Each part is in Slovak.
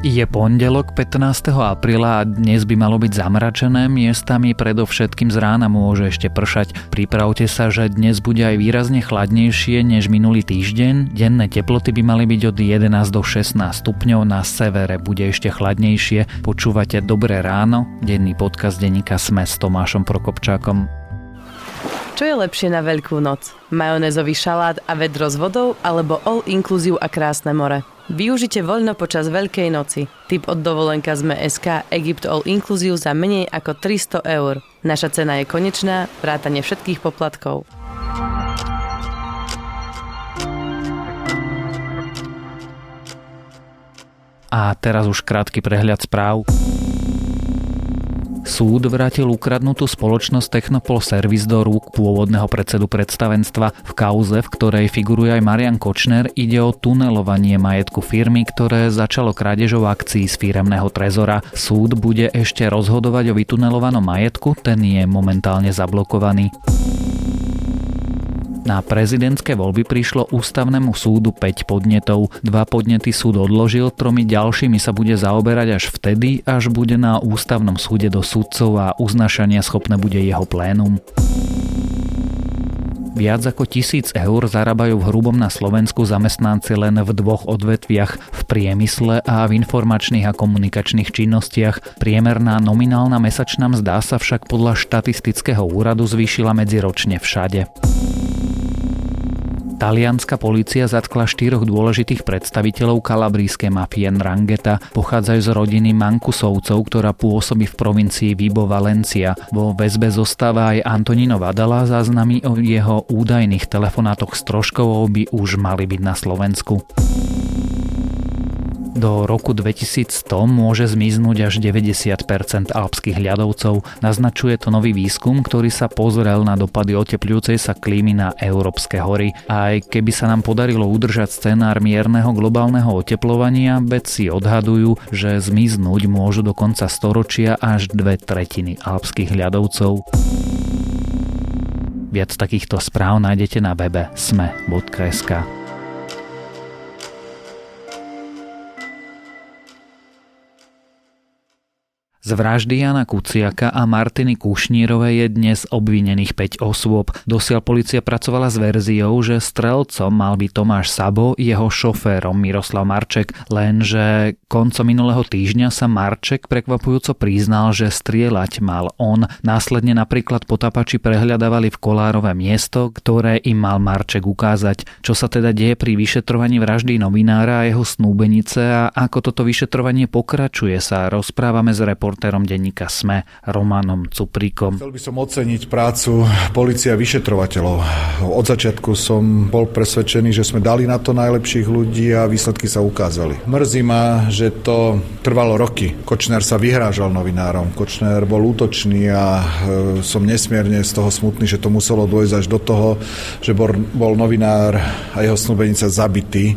Je pondelok 15. apríla a dnes by malo byť zamračené, miestami predovšetkým z rána môže ešte pršať. Pripravte sa, že dnes bude aj výrazne chladnejšie než minulý týždeň. Denné teploty by mali byť od 11 do 16 stupňov, na severe bude ešte chladnejšie. Počúvate Dobré ráno, denný podcast denníka Sme s Tomášom Prokopčákom. Čo je lepšie na Veľkú noc? Majonézový šalát a vedro s vodou alebo all inclusive a krásne more? Využite voľno počas Veľkej noci. Tip od dovolenka sme SK Egypt All Inclusive za menej ako 300 eur. Naša cena je konečná, vrátane všetkých poplatkov. A teraz už krátky prehľad správ. Súd vrátil ukradnutú spoločnosť Technopol Service do rúk pôvodného predsedu predstavenstva. V kauze, v ktorej figuruje aj Marian Kočner, ide o tunelovanie majetku firmy, ktoré začalo krádežou akcií z firemného trezora. Súd bude ešte rozhodovať o vytunelovanom majetku, ten je momentálne zablokovaný. Na prezidentské voľby prišlo ústavnému súdu 5 podnetov. Dva podnety súd odložil, tromi ďalšími sa bude zaoberať až vtedy, až bude na ústavnom súde do sudcov a uznašania schopné bude jeho plénum. Viac ako tisíc eur zarábajú v hrubom na Slovensku zamestnanci len v dvoch odvetviach, v priemysle a v informačných a komunikačných činnostiach. Priemerná nominálna mesačná mzda sa však podľa štatistického úradu zvýšila medziročne všade. Talianská polícia zatkla štyroch dôležitých predstaviteľov kalabrískej mafie Nrangeta. Pochádzajú z rodiny Mankusovcov, ktorá pôsobí v provincii Vibo Valencia. Vo väzbe zostáva aj Antonino Vadala, záznamy o jeho údajných telefonátoch s Troškovou by už mali byť na Slovensku. Do roku 2100 môže zmiznúť až 90% alpských ľadovcov. Naznačuje to nový výskum, ktorý sa pozrel na dopady otepľujúcej sa klímy na európske hory. Aj keby sa nám podarilo udržať scenár mierneho globálneho oteplovania, vedci odhadujú, že zmiznúť môžu do konca storočia až dve tretiny alpských ľadovcov. Viac takýchto správ nájdete na webe sme.sk. Z vraždy Jana Kuciaka a Martiny Kušnírovej je dnes obvinených 5 osôb. Dosiaľ policia pracovala s verziou, že strelcom mal byť Tomáš Sabo, jeho šoférom Miroslav Marček, lenže koncom minulého týždňa sa Marček prekvapujúco priznal, že strieľať mal on. Následne napríklad potapači prehľadávali v Kolárove miesto, ktoré im mal Marček ukázať. Čo sa teda deje pri vyšetrovaní vraždy novinára a jeho snúbenice a ako toto vyšetrovanie pokračuje sa rozprávame s reportérom reportérom denníka SME Romanom Cupríkom. Chcel by som oceniť prácu policia vyšetrovateľov. Od začiatku som bol presvedčený, že sme dali na to najlepších ľudí a výsledky sa ukázali. Mrzí ma, že to trvalo roky. Kočner sa vyhrážal novinárom. Kočner bol útočný a e, som nesmierne z toho smutný, že to muselo dôjsť až do toho, že bol, bol novinár a jeho snúbenica zabitý,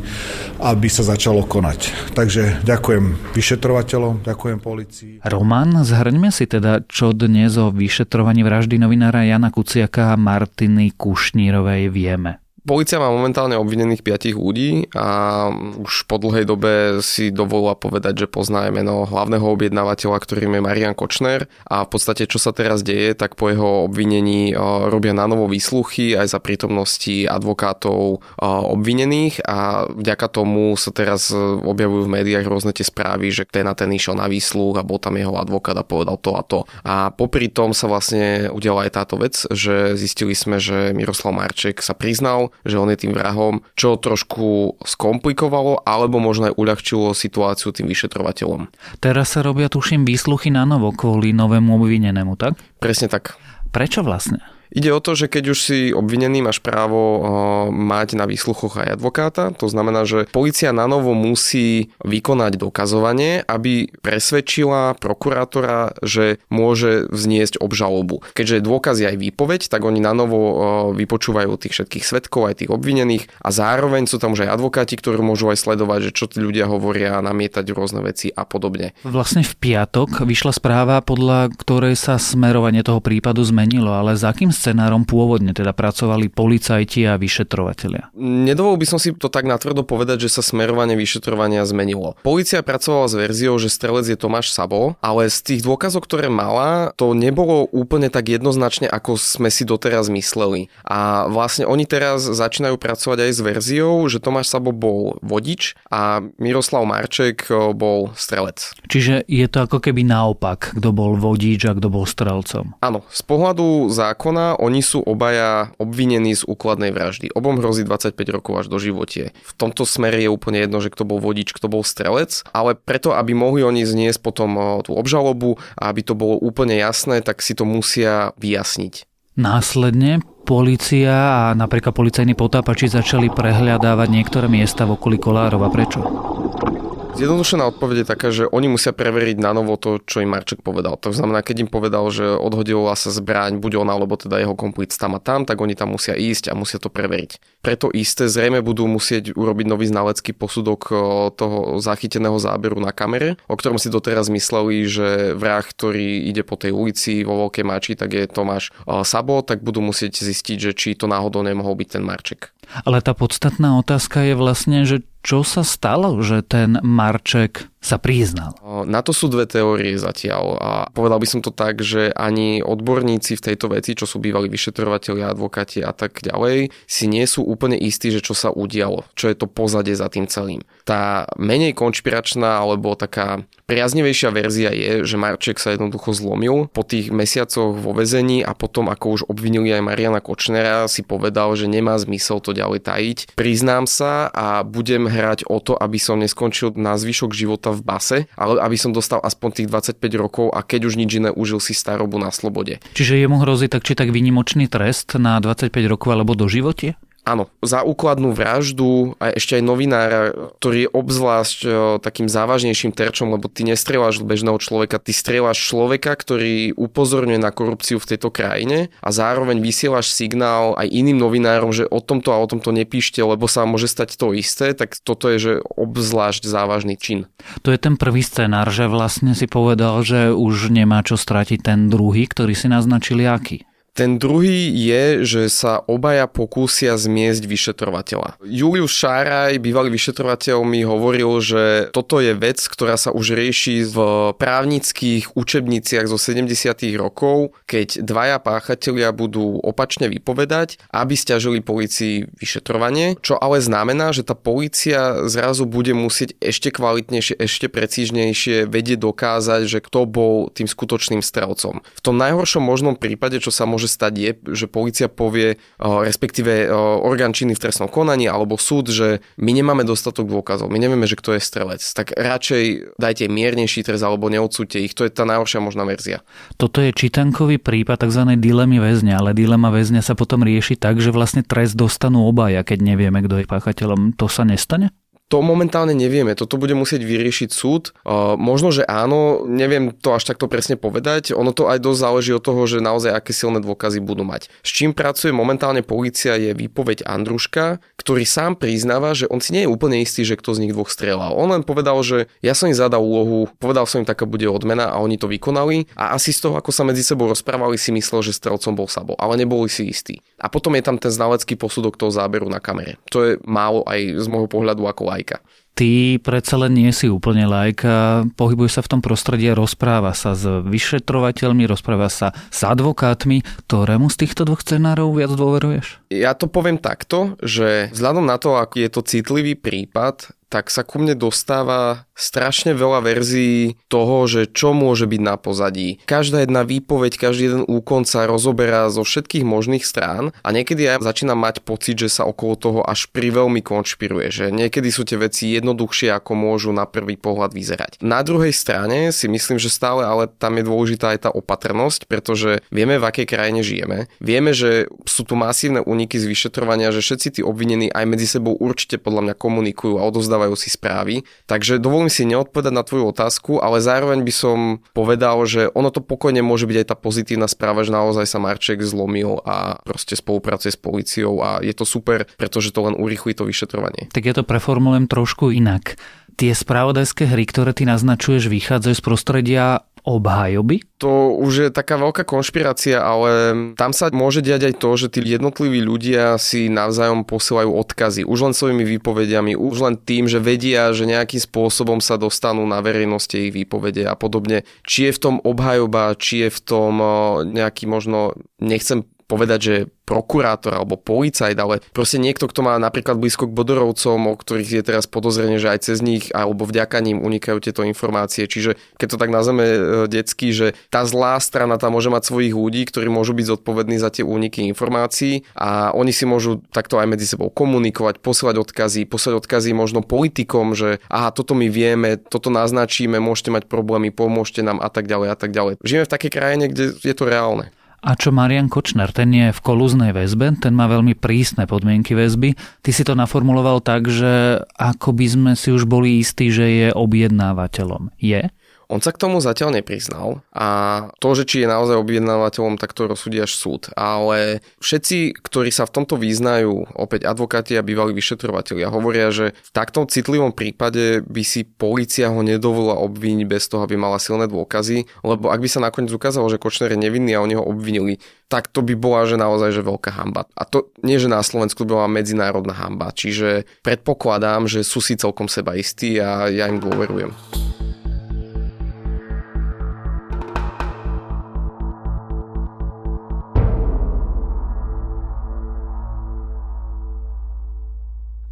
aby sa začalo konať. Takže ďakujem vyšetrovateľom, ďakujem policii. Roman, zhrňme si teda, čo dnes o vyšetrovaní vraždy novinára Jana Kuciaka a Martiny Kušnírovej vieme. Polícia má momentálne obvinených piatich ľudí a už po dlhej dobe si dovolila povedať, že pozná meno hlavného objednávateľa, ktorým je Marian Kočner a v podstate čo sa teraz deje, tak po jeho obvinení robia na novo výsluchy aj za prítomnosti advokátov obvinených a vďaka tomu sa teraz objavujú v médiách rôzne tie správy, že ten a ten išiel na výsluh a bol tam jeho advokát a povedal to a to. A popri tom sa vlastne udiala aj táto vec, že zistili sme, že Miroslav Marček sa priznal, že on je tým vrahom, čo trošku skomplikovalo alebo možno aj uľahčilo situáciu tým vyšetrovateľom. Teraz sa robia, tuším, výsluchy na novo kvôli novému obvinenému, tak? Presne tak. Prečo vlastne? Ide o to, že keď už si obvinený, máš právo eh, mať na výsluchoch aj advokáta. To znamená, že policia na novo musí vykonať dokazovanie, aby presvedčila prokurátora, že môže vzniesť obžalobu. Keďže dôkaz je aj výpoveď, tak oni na novo eh, vypočúvajú tých všetkých svetkov, aj tých obvinených a zároveň sú tam už aj advokáti, ktorí môžu aj sledovať, že čo tí ľudia hovoria, namietať rôzne veci a podobne. Vlastne v piatok vyšla správa, podľa ktorej sa smerovanie toho prípadu zmenilo, ale za akým scenárom pôvodne teda pracovali policajti a vyšetrovatelia? Nedovolil by som si to tak natvrdo povedať, že sa smerovanie vyšetrovania zmenilo. Polícia pracovala s verziou, že strelec je Tomáš Sabo, ale z tých dôkazov, ktoré mala, to nebolo úplne tak jednoznačne, ako sme si doteraz mysleli. A vlastne oni teraz začínajú pracovať aj s verziou, že Tomáš Sabo bol vodič a Miroslav Marček bol strelec. Čiže je to ako keby naopak, kto bol vodič a kto bol strelcom. Áno, z pohľadu zákona oni sú obaja obvinení z úkladnej vraždy. Obom hrozí 25 rokov až do životie. V tomto smere je úplne jedno, že kto bol vodič, kto bol strelec, ale preto, aby mohli oni zniesť potom tú obžalobu a aby to bolo úplne jasné, tak si to musia vyjasniť. Následne policia a napríklad policajní potápači začali prehľadávať niektoré miesta v okolí Kolárova. Prečo? Zjednodušená odpoveď je taká, že oni musia preveriť na novo to, čo im Marček povedal. To znamená, keď im povedal, že odhodila sa zbraň, buď on alebo teda jeho komplic tam a tam, tak oni tam musia ísť a musia to preveriť. Preto isté zrejme budú musieť urobiť nový znalecký posudok toho zachyteného záberu na kamere, o ktorom si doteraz mysleli, že vrah, ktorý ide po tej ulici vo Veľkej Mači, tak je Tomáš Sabo, tak budú musieť zistiť, že či to náhodou nemohol byť ten Marček. Ale tá podstatná otázka je vlastne, že čo sa stalo, že ten Marček sa priznal? Na to sú dve teórie zatiaľ a povedal by som to tak, že ani odborníci v tejto veci, čo sú bývali vyšetrovateľi, advokáti a tak ďalej, si nie sú úplne istí, že čo sa udialo, čo je to pozadie za tým celým. Tá menej konšpiračná alebo taká priaznivejšia verzia je, že Marček sa jednoducho zlomil po tých mesiacoch vo vezení a potom, ako už obvinili aj Mariana Kočnera, si povedal, že nemá zmysel to ďalej tajiť. Priznám sa a budem hrať o to, aby som neskončil na zvyšok života v base, ale aby som dostal aspoň tých 25 rokov a keď už nič iné, užil si starobu na slobode. Čiže jemu hrozí tak či tak výnimočný trest na 25 rokov alebo do živote? Áno, za úkladnú vraždu a ešte aj novinára, ktorý je obzvlášť o, takým závažnejším terčom, lebo ty nestrieľaš bežného človeka, ty strieľaš človeka, ktorý upozorňuje na korupciu v tejto krajine a zároveň vysielaš signál aj iným novinárom, že o tomto a o tomto nepíšte, lebo sa môže stať to isté, tak toto je že obzvlášť závažný čin. To je ten prvý scenár, že vlastne si povedal, že už nemá čo stratiť ten druhý, ktorý si naznačili aký. Ten druhý je, že sa obaja pokúsia zmiesť vyšetrovateľa. Julius Šáraj, bývalý vyšetrovateľ, mi hovoril, že toto je vec, ktorá sa už rieši v právnických učebniciach zo 70. rokov, keď dvaja páchatelia budú opačne vypovedať, aby stiažili policii vyšetrovanie, čo ale znamená, že tá policia zrazu bude musieť ešte kvalitnejšie, ešte precížnejšie vedieť dokázať, že kto bol tým skutočným strelcom. V tom najhoršom možnom prípade, čo sa môže môže stať je, že policia povie, respektíve orgán činný v trestnom konaní alebo súd, že my nemáme dostatok dôkazov, my nevieme, že kto je strelec. Tak radšej dajte miernejší trest alebo neodsúďte ich. To je tá najhoršia možná verzia. Toto je čítankový prípad tzv. dilemy väzňa, ale dilema väzňa sa potom rieši tak, že vlastne trest dostanú obaja, keď nevieme, kto je páchateľom. To sa nestane? To momentálne nevieme, toto bude musieť vyriešiť súd. Možno, že áno, neviem to až takto presne povedať. Ono to aj dosť záleží od toho, že naozaj aké silné dôkazy budú mať. S čím pracuje momentálne policia je výpoveď Andruška, ktorý sám priznáva, že on si nie je úplne istý, že kto z nich dvoch strelal. On len povedal, že ja som im zadal úlohu, povedal som im, taká bude odmena a oni to vykonali a asi z toho, ako sa medzi sebou rozprávali, si myslel, že strelcom bol Sabo, ale neboli si istí. A potom je tam ten znalecký posudok toho záberu na kamere. To je málo aj z môjho pohľadu ako aj lajka. Ty predsa len nie si úplne lajka, pohybuje sa v tom prostredí rozpráva sa s vyšetrovateľmi, rozpráva sa s advokátmi. Ktorému z týchto dvoch scenárov viac dôveruješ? Ja to poviem takto, že vzhľadom na to, aký je to citlivý prípad, tak sa ku mne dostáva strašne veľa verzií toho, že čo môže byť na pozadí. Každá jedna výpoveď, každý jeden úkon sa rozoberá zo všetkých možných strán a niekedy ja začínam mať pocit, že sa okolo toho až pri veľmi konšpiruje, že niekedy sú tie veci jednoduchšie, ako môžu na prvý pohľad vyzerať. Na druhej strane si myslím, že stále ale tam je dôležitá aj tá opatrnosť, pretože vieme, v akej krajine žijeme. Vieme, že sú tu masívne úniky z vyšetrovania, že všetci tí obvinení aj medzi sebou určite podľa mňa komunikujú a odozdávajú si správy. Takže dovol dovolím si neodpovedať na tvoju otázku, ale zároveň by som povedal, že ono to pokojne môže byť aj tá pozitívna správa, že naozaj sa Marček zlomil a proste spolupracuje s policiou a je to super, pretože to len urýchli to vyšetrovanie. Tak ja to preformulujem trošku inak. Tie spravodajské hry, ktoré ty naznačuješ, vychádzajú z prostredia obhajoby? To už je taká veľká konšpirácia, ale tam sa môže diať aj to, že tí jednotliví ľudia si navzájom posielajú odkazy. Už len svojimi výpovediami, už len tým, že vedia, že nejakým spôsobom sa dostanú na verejnosti ich výpovede a podobne. Či je v tom obhajoba, či je v tom nejaký možno, nechcem povedať, že prokurátor alebo policajt, ale proste niekto, kto má napríklad blízko k Bodorovcom, o ktorých je teraz podozrenie, že aj cez nich alebo vďaka ním unikajú tieto informácie. Čiže keď to tak nazveme e, detsky, že tá zlá strana tam môže mať svojich ľudí, ktorí môžu byť zodpovední za tie úniky informácií a oni si môžu takto aj medzi sebou komunikovať, posielať odkazy, posielať odkazy možno politikom, že aha, toto my vieme, toto naznačíme, môžete mať problémy, pomôžte nám a tak ďalej a tak ďalej. Žijeme v takej krajine, kde je to reálne. A čo Marian Kočner, ten je v kolúznej väzbe, ten má veľmi prísne podmienky väzby. Ty si to naformuloval tak, že ako by sme si už boli istí, že je objednávateľom. Je? On sa k tomu zatiaľ nepriznal a to, že či je naozaj objednávateľom, tak to rozsúdi až súd. Ale všetci, ktorí sa v tomto význajú, opäť advokáti a bývalí vyšetrovateľia, hovoria, že v taktom citlivom prípade by si policia ho nedovolila obviniť bez toho, aby mala silné dôkazy, lebo ak by sa nakoniec ukázalo, že Kočner je nevinný a oni ho obvinili, tak to by bola že naozaj že veľká hamba. A to nie, že na Slovensku bola medzinárodná hamba. Čiže predpokladám, že sú si celkom seba istí a ja im dôverujem.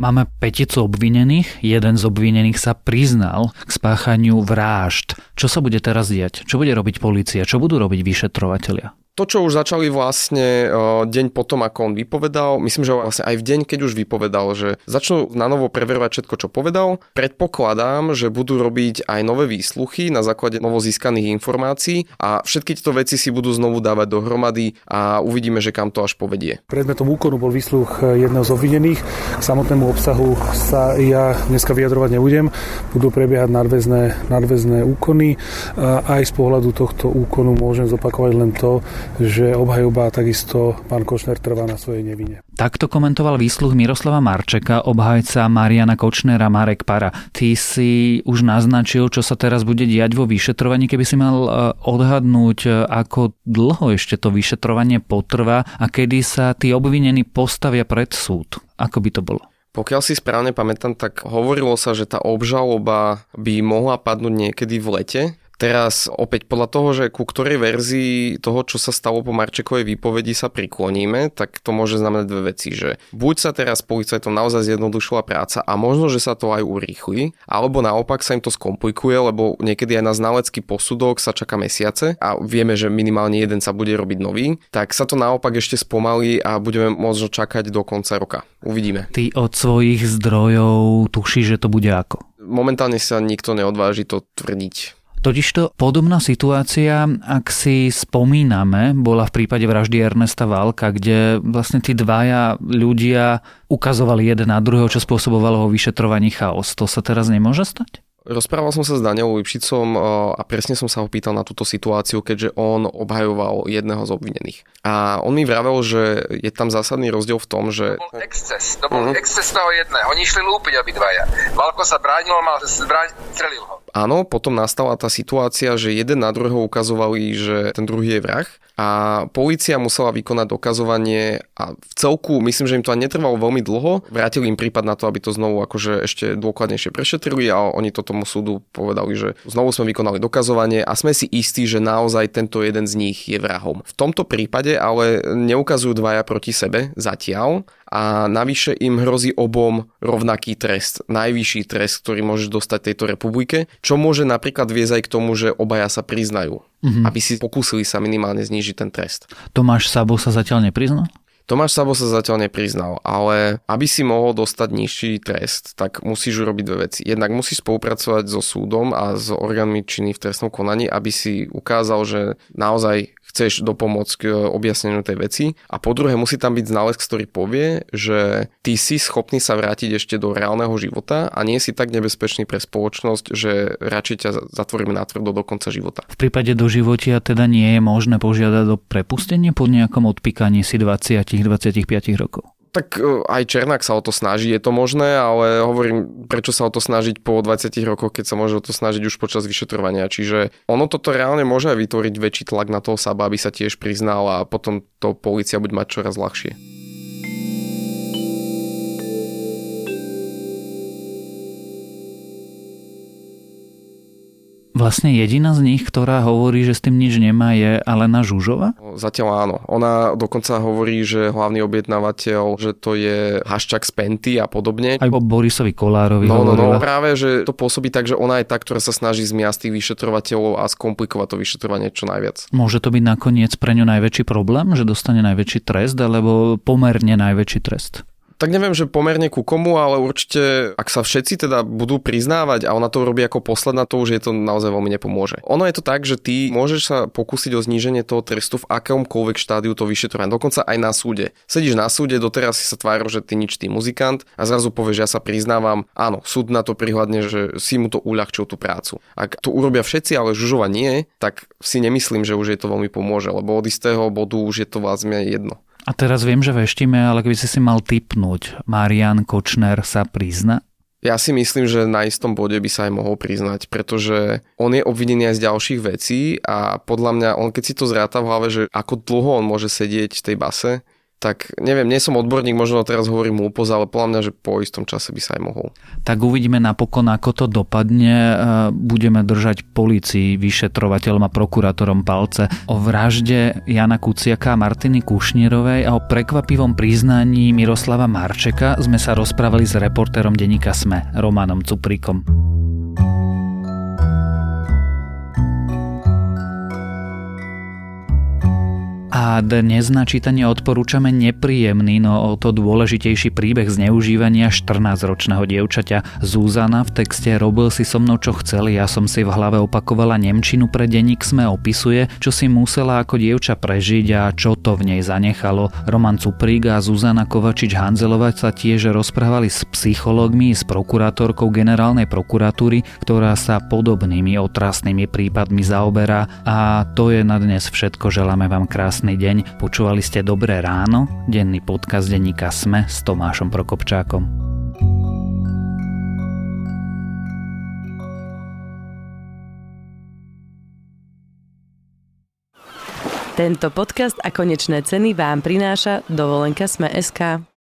Máme peticu obvinených, jeden z obvinených sa priznal k spáchaniu vražd. Čo sa bude teraz diať? Čo bude robiť policia? Čo budú robiť vyšetrovatelia? To, čo už začali vlastne deň potom, ako on vypovedal, myslím, že vlastne aj v deň, keď už vypovedal, že začnú na novo preverovať všetko, čo povedal. Predpokladám, že budú robiť aj nové výsluchy na základe novo získaných informácií a všetky tieto veci si budú znovu dávať dohromady a uvidíme, že kam to až povedie. Predmetom úkonu bol výsluch jedného z obvinených. K samotnému obsahu sa ja dneska vyjadrovať nebudem. Budú prebiehať nadväzné, nadväzné úkony. Aj z pohľadu tohto úkonu môžem zopakovať len to, že obhajoba takisto pán Kočner trvá na svojej nevine. Takto komentoval výsluh Miroslava Marčeka, obhajca Mariana Kočnera Marek Para. Ty si už naznačil, čo sa teraz bude diať vo vyšetrovaní, keby si mal e, odhadnúť, e, ako dlho ešte to vyšetrovanie potrvá a kedy sa tí obvinení postavia pred súd. Ako by to bolo? Pokiaľ si správne pamätám, tak hovorilo sa, že tá obžaloba by mohla padnúť niekedy v lete, Teraz opäť podľa toho, že ku ktorej verzii toho, čo sa stalo po Marčekovej výpovedi sa prikloníme, tak to môže znamenať dve veci, že buď sa teraz policajtom naozaj zjednodušila práca a možno, že sa to aj urýchli, alebo naopak sa im to skomplikuje, lebo niekedy aj na znalecký posudok sa čaká mesiace a vieme, že minimálne jeden sa bude robiť nový, tak sa to naopak ešte spomalí a budeme možno čakať do konca roka. Uvidíme. Ty od svojich zdrojov tuší, že to bude ako? Momentálne sa nikto neodváži to tvrdiť. Totižto podobná situácia, ak si spomíname, bola v prípade vraždy Ernesta Valka, kde vlastne tí dvaja ľudia ukazovali jeden na druhého, čo spôsobovalo vo vyšetrovaní chaos. To sa teraz nemôže stať? Rozprával som sa s Danielom Lipšicom a presne som sa ho pýtal na túto situáciu, keďže on obhajoval jedného z obvinených. A on mi vravel, že je tam zásadný rozdiel v tom, že... To bol exces, to bol uh-huh. exces toho jedného. Oni išli lúpiť obidvaja. Valko sa bránil, mal zbraň, strelil ho. Áno, potom nastala tá situácia, že jeden na druhého ukazovali, že ten druhý je vrah a policia musela vykonať dokazovanie a v celku, myslím, že im to ani netrvalo veľmi dlho, vrátili im prípad na to, aby to znovu akože ešte dôkladnejšie prešetrili a oni to tomu súdu povedali, že znovu sme vykonali dokazovanie a sme si istí, že naozaj tento jeden z nich je vrahom. V tomto prípade ale neukazujú dvaja proti sebe zatiaľ a navyše im hrozí obom rovnaký trest, najvyšší trest, ktorý môžeš dostať tejto republike, čo môže napríklad viesť aj k tomu, že obaja sa priznajú, mm-hmm. aby si pokúsili sa minimálne znížiť ten trest. Tomáš Sabo sa zatiaľ nepriznal? Tomáš Sabo sa zatiaľ nepriznal, ale aby si mohol dostať nižší trest, tak musíš urobiť dve veci. Jednak musíš spolupracovať so súdom a s orgánmi činných v trestnom konaní, aby si ukázal, že naozaj chceš dopomôcť k objasneniu tej veci. A po druhé musí tam byť znalec, ktorý povie, že ty si schopný sa vrátiť ešte do reálneho života a nie si tak nebezpečný pre spoločnosť, že radšej ťa zatvoríme na tvrdo do konca života. V prípade do životia teda nie je možné požiadať o prepustenie po nejakom odpíkaní si 20-25 rokov? Tak e, aj Černák sa o to snaží, je to možné, ale hovorím, prečo sa o to snažiť po 20 rokoch, keď sa môže o to snažiť už počas vyšetrovania. Čiže ono toto reálne môže vytvoriť väčší tlak na toho Saba, aby sa tiež priznal a potom to policia bude mať čoraz ľahšie. Vlastne jediná z nich, ktorá hovorí, že s tým nič nemá, je Alena Žužova? Zatiaľ áno. Ona dokonca hovorí, že hlavný objednávateľ, že to je Haščak z Penty a podobne. Aj o Borisovi Kolárovi No, no, no, práve, že to pôsobí tak, že ona je tá, ktorá sa snaží zmiasť tých vyšetrovateľov a skomplikovať to vyšetrovanie čo najviac. Môže to byť nakoniec pre ňu najväčší problém, že dostane najväčší trest, alebo pomerne najväčší trest? Tak neviem, že pomerne ku komu, ale určite, ak sa všetci teda budú priznávať a ona to robí ako posledná, to už je to naozaj veľmi nepomôže. Ono je to tak, že ty môžeš sa pokúsiť o zníženie toho trestu v akomkoľvek štádiu to vyšetrovania, dokonca aj na súde. Sedíš na súde, doteraz si sa tváril, že ty nič, ty muzikant a zrazu povieš, ja sa priznávam, áno, súd na to prihľadne, že si mu to uľahčil tú prácu. Ak to urobia všetci, ale Žužova nie, tak si nemyslím, že už je to veľmi pomôže, lebo od istého bodu už je to vlastne jedno. A teraz viem, že veštíme, ale keby si si mal typnúť, Marian Kočner sa prizna? Ja si myslím, že na istom bode by sa aj mohol priznať, pretože on je obvinený aj z ďalších vecí a podľa mňa, on keď si to zráta v hlave, že ako dlho on môže sedieť v tej base, tak neviem, nie som odborník, možno teraz hovorím hlúposť, ale podľa mňa, že po istom čase by sa aj mohol. Tak uvidíme napokon, ako to dopadne. E, budeme držať policii, vyšetrovateľom a prokurátorom palce o vražde Jana Kuciaka a Martiny Kušnírovej a o prekvapivom priznaní Miroslava Marčeka sme sa rozprávali s reportérom denníka SME, Romanom Cuprikom. A dnes na čítanie odporúčame nepríjemný, no o to dôležitejší príbeh zneužívania 14-ročného dievčaťa. Zúzana v texte Robil si so mnou čo chcel, ja som si v hlave opakovala Nemčinu pre denník sme opisuje, čo si musela ako dievča prežiť a čo to v nej zanechalo. Roman Cuprík a Zuzana Kovačič-Hanzelovať sa tiež rozprávali s psychológmi, s prokurátorkou generálnej prokuratúry, ktorá sa podobnými otrasnými prípadmi zaoberá. A to je na dnes všetko. Želáme vám krásny Pekný deň, počúvali ste Dobré ráno, denný podcast denníka Sme s Tomášom Prokopčákom. Tento podcast a konečné ceny vám prináša dovolenka Sme.sk.